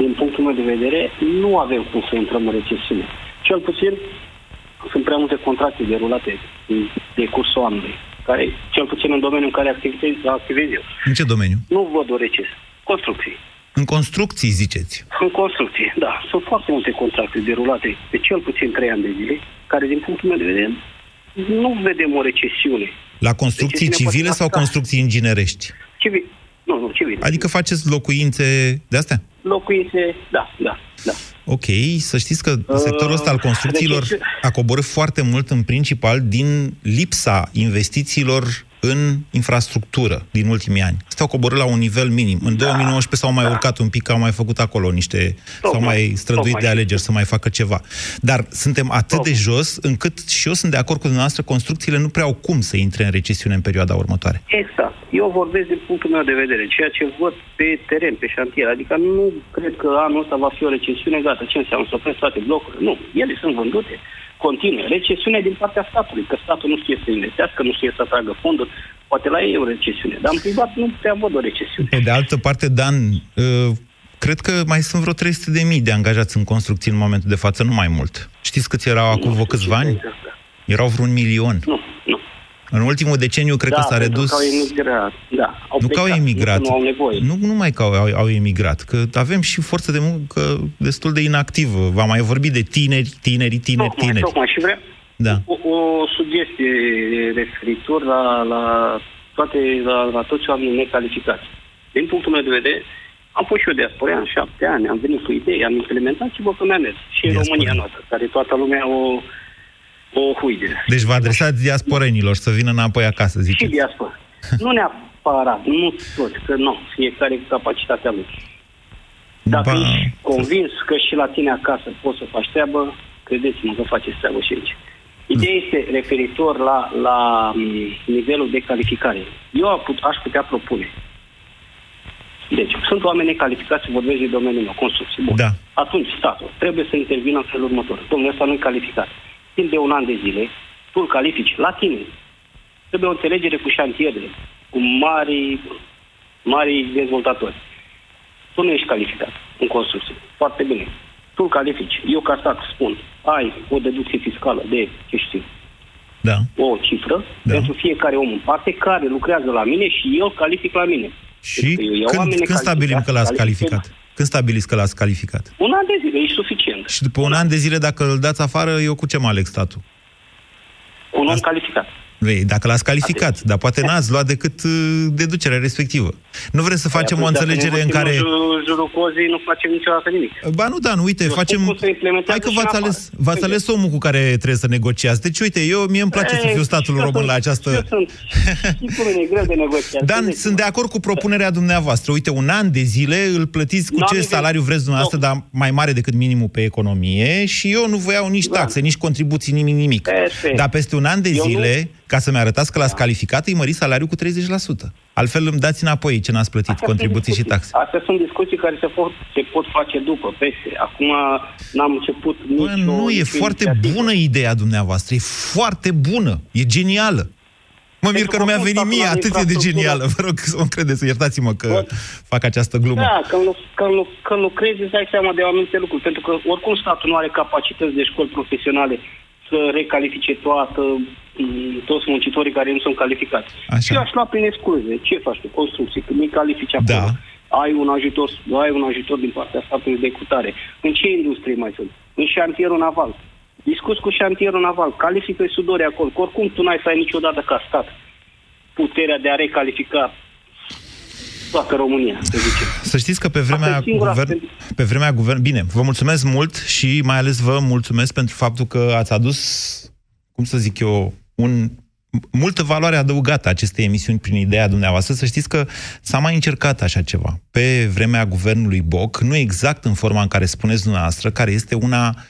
Din punctul meu de vedere, nu avem cum să intrăm în recesiune. Cel puțin sunt prea multe contracte derulate de cursul anului, care, cel puțin în domeniul în care activez, activez eu. În ce domeniu? Nu văd o recesiune. Construcții. În construcții, ziceți? În construcții, da. Sunt foarte multe contracte derulate de cel puțin 3 ani de zile, care, din punctul meu de vedere, nu vedem o recesiune. La construcții Recesiune civile poate sau sta- construcții inginerești? Civil. Nu, nu, civil. Adică faceți locuințe de astea? Locuințe, da, da, da. Ok, să știți că sectorul ăsta al construcțiilor recesiune- a coborât foarte mult, în principal, din lipsa investițiilor în infrastructură din ultimii ani. Astea au coborât la un nivel minim. În 2019 s-au mai urcat un pic, că au mai făcut acolo niște... s-au mai străduit tocmai. de alegeri să mai facă ceva. Dar suntem atât de jos, încât și eu sunt de acord cu dumneavoastră, construcțiile nu prea au cum să intre în recesiune în perioada următoare. Exact. Eu vorbesc din punctul meu de vedere, ceea ce văd pe teren, pe șantier. Adică nu cred că anul ăsta va fi o recesiune, gata, ce înseamnă să opresc toate blocurile. Nu, ele sunt vândute, continue. Recesiunea din partea statului, că statul nu știe să investească, nu știe să atragă fonduri. Poate la ei e o recesiune, dar în privat nu prea văd o recesiune. Pe de altă parte, Dan, uh, cred că mai sunt vreo 300 de mii de angajați în construcții în momentul de față, nu mai mult. Știți câți erau acum vreo câțiva ani? Erau vreun milion. Nu, nu. În ultimul deceniu cred da, că s-a pentru redus... Că au emigrat. Da, au nu că au plecat, emigrat. Nu, că nu au nevoie. Nu numai că au, au, au emigrat, că avem și forță de muncă destul de inactivă. V-am mai vorbit de tineri, tineri, tineri, Tocmai, tineri. tocmai. Și vreau Da. o, o sugestie referitor la, la toate, la, la toți oamenii necalificați. Din punctul meu de vedere, am fost și eu diasporean, șapte ani, am venit cu idei, am implementat și vă că mi-a mers. Și în România noastră, care toată lumea o, o huide. Deci vă adresați diasporenilor să vină înapoi acasă, Și ziceți. diaspora. nu neapărat, nu toți, că nu, fiecare cu capacitatea lui. Dacă Ba, ești convins că și la tine acasă poți să faci treabă, credeți-mă că faceți treabă și aici. Ideea este referitor la, la m, nivelul de calificare. Eu a put, aș putea propune. Deci, sunt oameni necalificați, vorbesc de domeniul meu, construcții. Bun. Da. Atunci, statul trebuie să intervină în felul următor. Domnul ăsta nu e calificat. Timp de un an de zile, tu îl califici la tine. Trebuie o înțelegere cu șantierele, cu mari, mari dezvoltatori. Tu nu ești calificat în construcție. Foarte bine. Tu îl califici. Eu ca stat spun, ai o deducție fiscală de, ce știu, Da. o cifră da. pentru fiecare om în parte care lucrează la mine și eu îl calific la mine. Și Pentru că eu iau când, oameni când stabilim că l-ați calificați, calificat? Când stabiliți că l-ați calificat? Un an de zile e suficient. Și după un an de zile, dacă îl dați afară, eu cu ce mă aleg statul? Un om calificat. Vei, dacă l-ați calificat, dar poate n-ați luat decât uh, deducerea respectivă. Nu vreți să facem o Păi atunci, dacă înțelegere ne în care... învățăm Jurul, jurul cozii nu facem niciodată nimic. Ba nu, Dan, uite, Eu facem... spun cum se implementează Hai că și v-ați în ales, afară. v-ați ales omul cu care trebuie să negociați. Deci, uite, eu, mie îmi place să Ei, fiu statul și eu român sunt- la această... și Eu sunt. Și cu mine e greu de negociat. Dan, sunt de acord cu propunerea dumneavoastră. Uite, un an de zile îl plătiți cu N-am ce nimic. salariu vreți dumneavoastră, dar mai mare decât minimul pe economie și eu nu vă iau nici taxe, nici contribuții, nimic, nimic. Perfect. Dar peste un an de Eu nu- zile, ca să-mi arătați că l-ați calificat, îi mări salariul cu 30%. Altfel îmi dați înapoi ce n-ați plătit, Astea sunt contribuții și discuții. taxe. Astea sunt discuții care se pot, se pot face după, peste. Acum n-am început nicio... Bă, nu, e nicio foarte inițiativă. bună ideea dumneavoastră, e foarte bună, e genială. Mă mir Pentru că nu că mi-a cum venit statul mie are atât e de infrastructură- genială. Vă rog să mă credeți, iertați-mă că fac această glumă. Da, când, lu- când, lu- când lucrezi îți dai seama de anumite lucruri, pentru că oricum statul nu are capacități de școli profesionale să recalifice toată, m, toți muncitorii care nu sunt calificați. Așa. Și eu aș lua prin excluzie. Ce faci tu? Construcții. Când îi califici acolo, Da. ai un ajutor, ai un ajutor din partea statului de cutare. În ce industrie mai sunt? În șantierul naval. Discuți cu șantierul naval, califică sudori acolo, că oricum tu n-ai să ai niciodată ca stat puterea de a recalifica toată România, să zicem. Să știți că pe vremea, Asta e singura guvern, pe vremea guvern... Bine, vă mulțumesc mult și mai ales vă mulțumesc pentru faptul că ați adus, cum să zic eu, un, multă valoare adăugată acestei emisiuni prin ideea dumneavoastră. Să știți că s-a mai încercat așa ceva. Pe vremea guvernului Boc, nu exact în forma în care spuneți dumneavoastră, care este una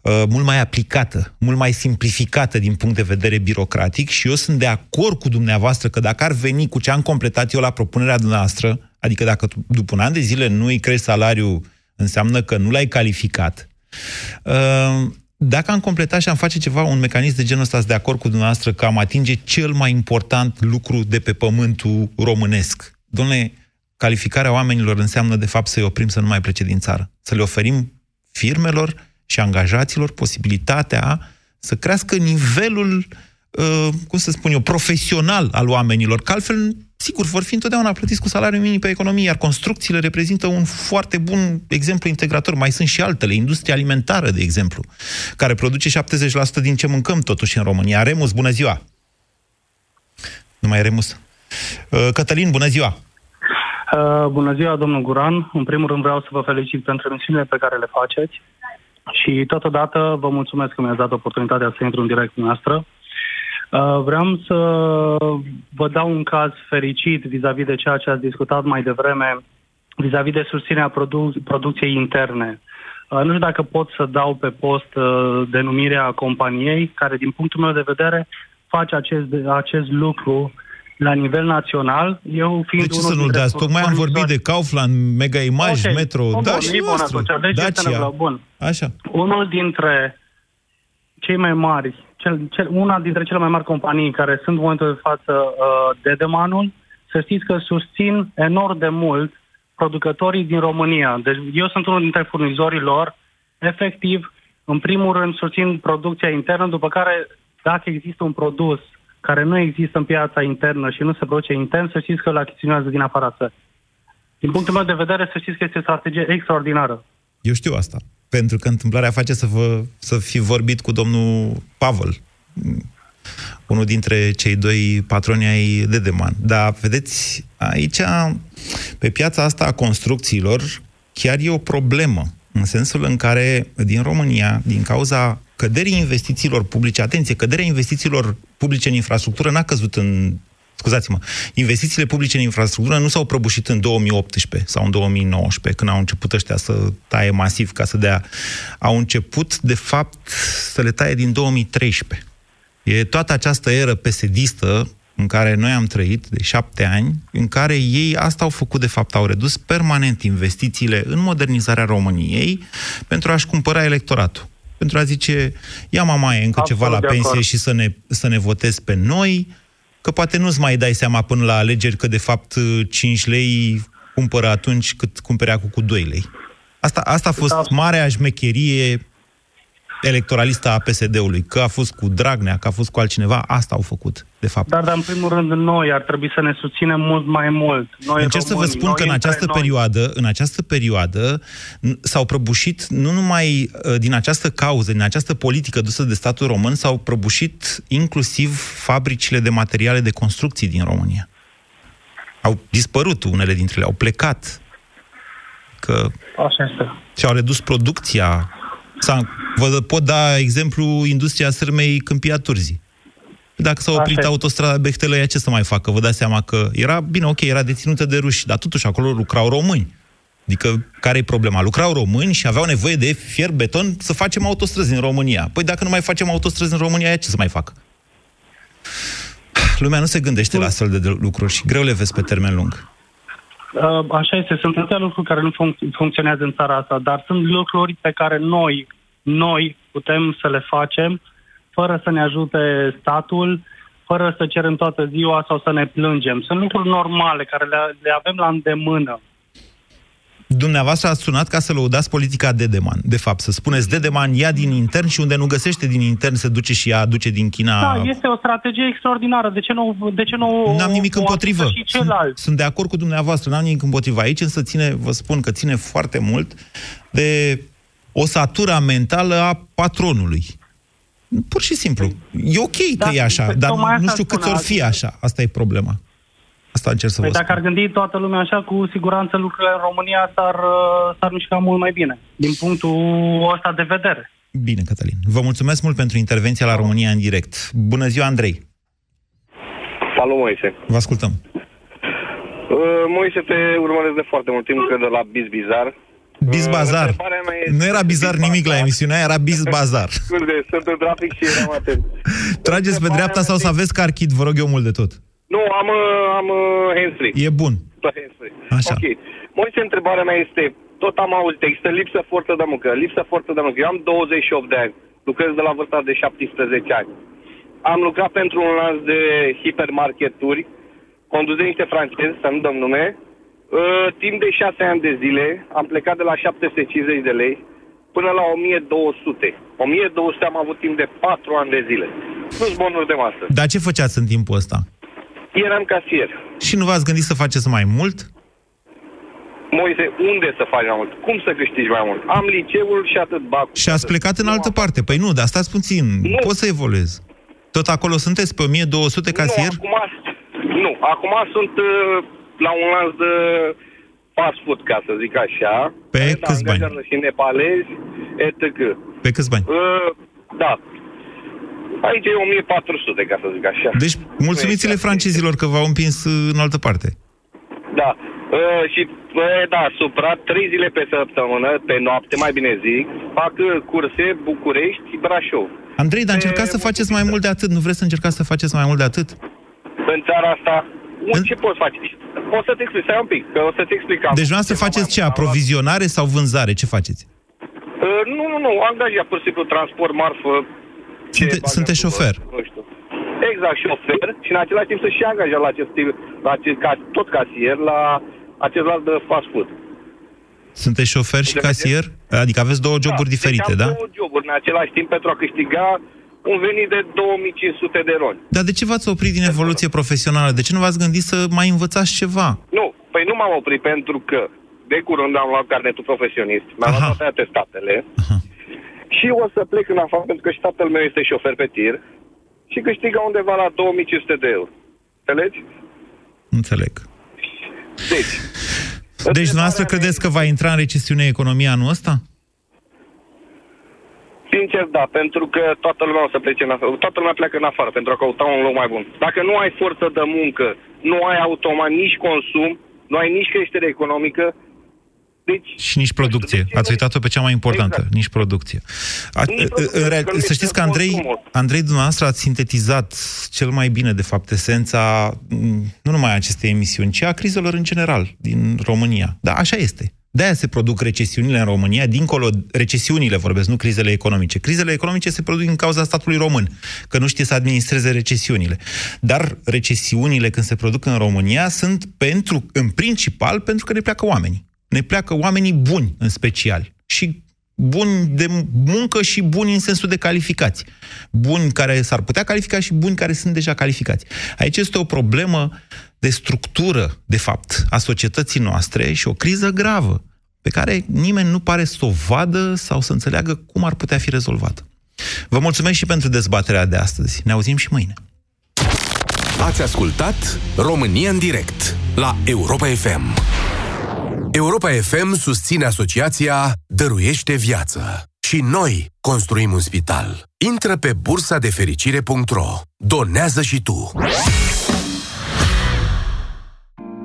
uh, mult mai aplicată, mult mai simplificată din punct de vedere birocratic și eu sunt de acord cu dumneavoastră că dacă ar veni cu ce am completat eu la propunerea dumneavoastră, adică dacă tu- după un an de zile nu îi crești salariul, înseamnă că nu l-ai calificat, uh, dacă am completat și am face ceva, un mecanism de genul ăsta, sunt de acord cu dumneavoastră că am atinge cel mai important lucru de pe pământul românesc. Domnule, calificarea oamenilor înseamnă, de fapt, să-i oprim să nu mai plece din țară. Să le oferim firmelor și angajaților posibilitatea să crească nivelul uh, cum să spun eu, profesional al oamenilor, că altfel, sigur, vor fi întotdeauna plătiți cu salariu minim pe economie, iar construcțiile reprezintă un foarte bun exemplu integrator. Mai sunt și altele, industria alimentară, de exemplu, care produce 70% din ce mâncăm totuși în România. Remus, bună ziua! Nu mai e Remus. Uh, Cătălin, bună ziua! Uh, bună ziua, domnul Guran. În primul rând vreau să vă felicit pentru emisiunile pe care le faceți și totodată vă mulțumesc că mi-ați dat oportunitatea să intru în direct noastră. Uh, vreau să vă dau un caz fericit vis-a-vis de ceea ce ați discutat mai devreme, vis-a-vis de susținerea produ- producției interne. Uh, nu știu dacă pot să dau pe post uh, denumirea companiei, care din punctul meu de vedere face acest, acest lucru la nivel național. Eu fiind de ce să nu-l dați? Tocmai am vorbit de Kaufland, Mega Image, okay. Metro. Bun, da, bun, și e bun nostru. atunci. Deci este Dacia. nevoie. Bun. Așa. Unul dintre cei mai mari, cel, cel, una dintre cele mai mari companii care sunt în momentul de față uh, de demanul, să știți că susțin enorm de mult producătorii din România. Deci eu sunt unul dintre furnizorii lor, efectiv, în primul rând susțin producția internă, după care dacă există un produs care nu există în piața internă și nu se produce intern, să știți că îl achiziționează din afara țării. Din punctul meu de vedere, să știți că este o strategie extraordinară. Eu știu asta. Pentru că întâmplarea face să, vă, să fi vorbit cu domnul Pavel, unul dintre cei doi patroni ai Dedeman. Dar, vedeți, aici, pe piața asta a construcțiilor, chiar e o problemă. În sensul în care, din România, din cauza căderii investițiilor publice, atenție, căderea investițiilor publice în infrastructură n-a căzut în scuzați-mă, investițiile publice în infrastructură nu s-au prăbușit în 2018 sau în 2019, când au început ăștia să taie masiv ca să dea. Au început, de fapt, să le taie din 2013. E toată această eră pesedistă în care noi am trăit de șapte ani, în care ei asta au făcut, de fapt, au redus permanent investițiile în modernizarea României pentru a-și cumpăra electoratul. Pentru a zice, ia mamaie încă Absolut ceva la de pensie acord. și să ne, să ne votezi pe noi, că poate nu-ți mai dai seama până la alegeri că, de fapt, 5 lei cumpără atunci cât cumpere acum cu 2 lei. Asta, asta a fost marea șmecherie electoralistă a PSD-ului. Că a fost cu Dragnea, că a fost cu altcineva, asta au făcut, de fapt. Dar, dar în primul rând, noi ar trebui să ne susținem mult mai mult. Noi Încerc să vă românii, spun noi că în între această noi. perioadă, în această perioadă n- s-au prăbușit nu numai uh, din această cauză, din această politică dusă de statul român, s-au prăbușit inclusiv fabricile de materiale de construcții din România. Au dispărut unele dintre ele, au plecat. Că Așa este. și-au redus producția. S-a, vă pot da exemplu industria sârmei Câmpia Turzii. Dacă s-a oprit Așa este. autostrada Bechtelăia, ce să mai facă? Vă dați seama că era, bine, ok, era deținută de ruși, dar totuși acolo lucrau români. Adică, care e problema? Lucrau români și aveau nevoie de fier beton să facem autostrăzi în România. Păi dacă nu mai facem autostrăzi în România, ea ce să mai facă? Lumea nu se gândește la astfel de de lucruri și greu le vezi pe termen lung. Uh, Așa este, sunt atâtea lucruri care nu func- funcționează în țara asta, dar sunt lucruri pe care noi, noi putem să le facem fără să ne ajute statul, fără să cerem toată ziua sau să ne plângem. Sunt lucruri normale care le, le avem la îndemână. Dumneavoastră ați sunat ca să lăudați politica Dedeman. De fapt, să spuneți Dedeman ia din intern și unde nu găsește din intern se duce și ea aduce din China. Da, este o strategie extraordinară. De ce nu, de ce nu N-am nimic o împotrivă. aplică Și celălalt? Sunt de acord cu dumneavoastră, n-am nimic împotrivă. Aici însă ține, vă spun că ține foarte mult de o satura mentală a patronului. Pur și simplu. E ok Da, că e așa, păi dar tocmai nu asta știu cât spun, ori fi așa. Asta e problema. Asta încerc să Păi vă dacă spun. ar gândi toată lumea așa, cu siguranță lucrurile în România s-ar, uh, s-ar mișca mult mai bine, din punctul ăsta de vedere. Bine, Cătălin. Vă mulțumesc mult pentru intervenția la România în direct. Bună ziua, Andrei. Salut, Moise. Vă ascultăm. Uh, Moise, te urmăresc de foarte mult timp, cred, de la Biz Bizar. Biz Bazar. întrebarea mea este- Nu era bizar nimic la emisiunea aia, era Biz Bazar. Scuze, sunt în trafic și eram atent. Trageți pe dreapta sau să aveți carchid, vă rog eu mult de tot. Nu, am, uh, am uh, hands-free. E bun. Pe hands-free. Așa. Ok. Moise, întrebarea mea este, tot am auzit, există lipsă forță de muncă, lipsă forță de muncă. Eu am 28 de ani, lucrez de la vârsta de 17 ani. Am lucrat pentru un lanț de hipermarketuri, condus de niște francezi, să nu dăm nume. Uh, timp de 6 ani de zile am plecat de la 750 de lei până la 1200. 1200 am avut timp de 4 ani de zile. plus bonuri de masă. Dar ce făceați în timpul ăsta? Eram casier. Și nu v-ați gândit să faceți mai mult? Moise, unde să faci mai mult? Cum să câștigi mai mult? Am liceul și atât bac. Și ați plecat în altă parte. Păi nu, dar stați puțin. Nu. Poți să evoluezi. Tot acolo sunteți pe 1200 casier? Nu, acum, nu, acum sunt uh, la un lanț de fast food, ca să zic așa. Pe Care câți bani? angajează și nepalezi, etc. Pe câți bani? Uh, da. Aici e 1400, ca să zic așa. Deci, mulțumiți-le francezilor că v-au împins uh, în altă parte. Da. Uh, și, uh, da, supra trei zile pe săptămână, pe noapte, mai bine zic, fac uh, curse București, Brașov. Andrei, dar încercați să faceți mai mult de atât. Nu vreți să încercați să faceți mai mult de atât? În țara asta, în... ce poți face? O să-ți explic, stai un pic, că o să-ți explic. Deci dumneavoastră faceți ce? Aprovizionare sau vânzare? Ce faceți? Uh, nu, nu, nu, angajat pur și simplu transport, marfă. Sunte, sunteți șofer. Nu știu. Exact, șofer și în același timp să și angajat la acest, tip, la acest ca, tot casier, la acest alt de fast food. Sunteți șofer și casier? Adică aveți două joburi da, diferite, deci da? am două joburi în același timp pentru a câștiga un venit de 2500 de roni. Dar de ce v-ați oprit din evoluție profesională? De ce nu v-ați gândit să mai învățați ceva? Nu, păi nu m-am oprit pentru că de curând am luat carnetul profesionist, mi-am luat toate atestatele și o să plec în afară pentru că și tatăl meu este șofer pe tir și câștigă undeva la 2500 de euro. Înțelegi? Înțeleg. Deci, Deci dumneavoastră credeți că va intra în recesiune economia anul ăsta? sincer, da, pentru că toată lumea o să plece în afară, toată lumea pleacă în afară pentru a căuta un loc mai bun. Dacă nu ai forță de muncă, nu ai automat nici consum, nu ai nici creștere economică, deci... Și nici producție. Ați uitat-o pe cea mai importantă. Exact. Nici producție. A, Nici producție, în real- că nu să este știți că Andrei, consumul. Andrei, dumneavoastră ați sintetizat cel mai bine, de fapt, esența m, nu numai a acestei emisiuni, ci a crizelor în general din România. Da, așa este. De-aia se produc recesiunile în România, dincolo, recesiunile vorbesc, nu crizele economice. Crizele economice se produc din cauza statului român, că nu știe să administreze recesiunile. Dar recesiunile când se produc în România sunt pentru, în principal pentru că ne pleacă oamenii. Ne pleacă oamenii buni, în special. Și buni de muncă și buni în sensul de calificați. Buni care s-ar putea califica și buni care sunt deja calificați. Aici este o problemă de structură, de fapt, a societății noastre și o criză gravă, pe care nimeni nu pare să o vadă sau să înțeleagă cum ar putea fi rezolvată. Vă mulțumesc și pentru dezbaterea de astăzi. Ne auzim și mâine. Ați ascultat România în direct la Europa FM. Europa FM susține asociația Dăruiește Viață. Și noi construim un spital. Intră pe bursa de fericire.ro. Donează și tu.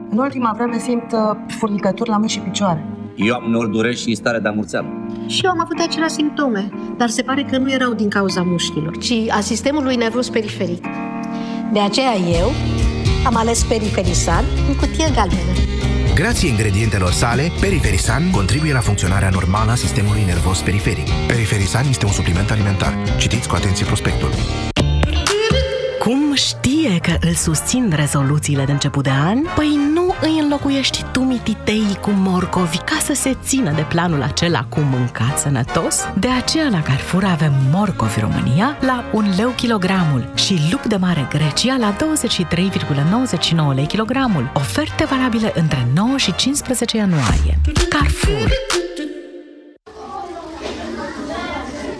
În ultima vreme simt uh, furnicături la mâini și picioare. Eu am uneori dureri și stare de amurțeală. Și eu am avut aceleași simptome, dar se pare că nu erau din cauza mușchilor, ci a sistemului nervos periferic. De aceea eu am ales Periferisan în cutie galbenă. Grație ingredientelor sale, Periferisan contribuie la funcționarea normală a sistemului nervos periferic. Periferisan este un supliment alimentar. Citiți cu atenție prospectul. Cum știe că îl susțin rezoluțiile de început de an? Păi nu îi înlocuiești tu mititei cu morcovi ca să se țină de planul acela cu mâncat sănătos? De aceea la Carrefour avem morcovi România la 1 leu kilogramul și lup de mare Grecia la 23,99 lei kilogramul. Oferte valabile între 9 și 15 ianuarie. Carrefour.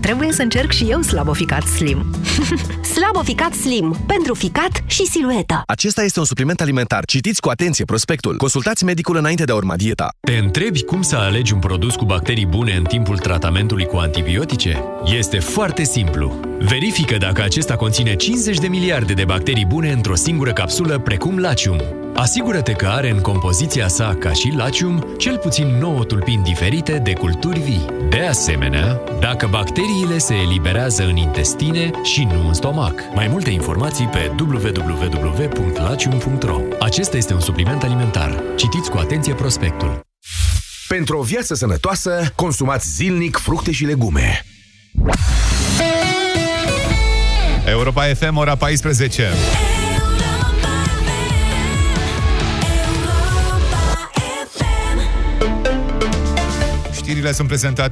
trebuie să încerc și eu Slaboficat Slim. Slaboficat Slim. Pentru ficat și silueta. Acesta este un supliment alimentar. Citiți cu atenție prospectul. Consultați medicul înainte de a urma dieta. Te întrebi cum să alegi un produs cu bacterii bune în timpul tratamentului cu antibiotice? Este foarte simplu. Verifică dacă acesta conține 50 de miliarde de bacterii bune într-o singură capsulă, precum Lacium. Asigură-te că are în compoziția sa, ca și lacium, cel puțin 9 tulpini diferite de culturi vii. De asemenea, dacă bacteriile se eliberează în intestine și nu în stomac. Mai multe informații pe www.lacium.ro Acesta este un supliment alimentar. Citiți cu atenție prospectul. Pentru o viață sănătoasă, consumați zilnic fructe și legume. Europa FM, ora 14. Știrile sunt prezentate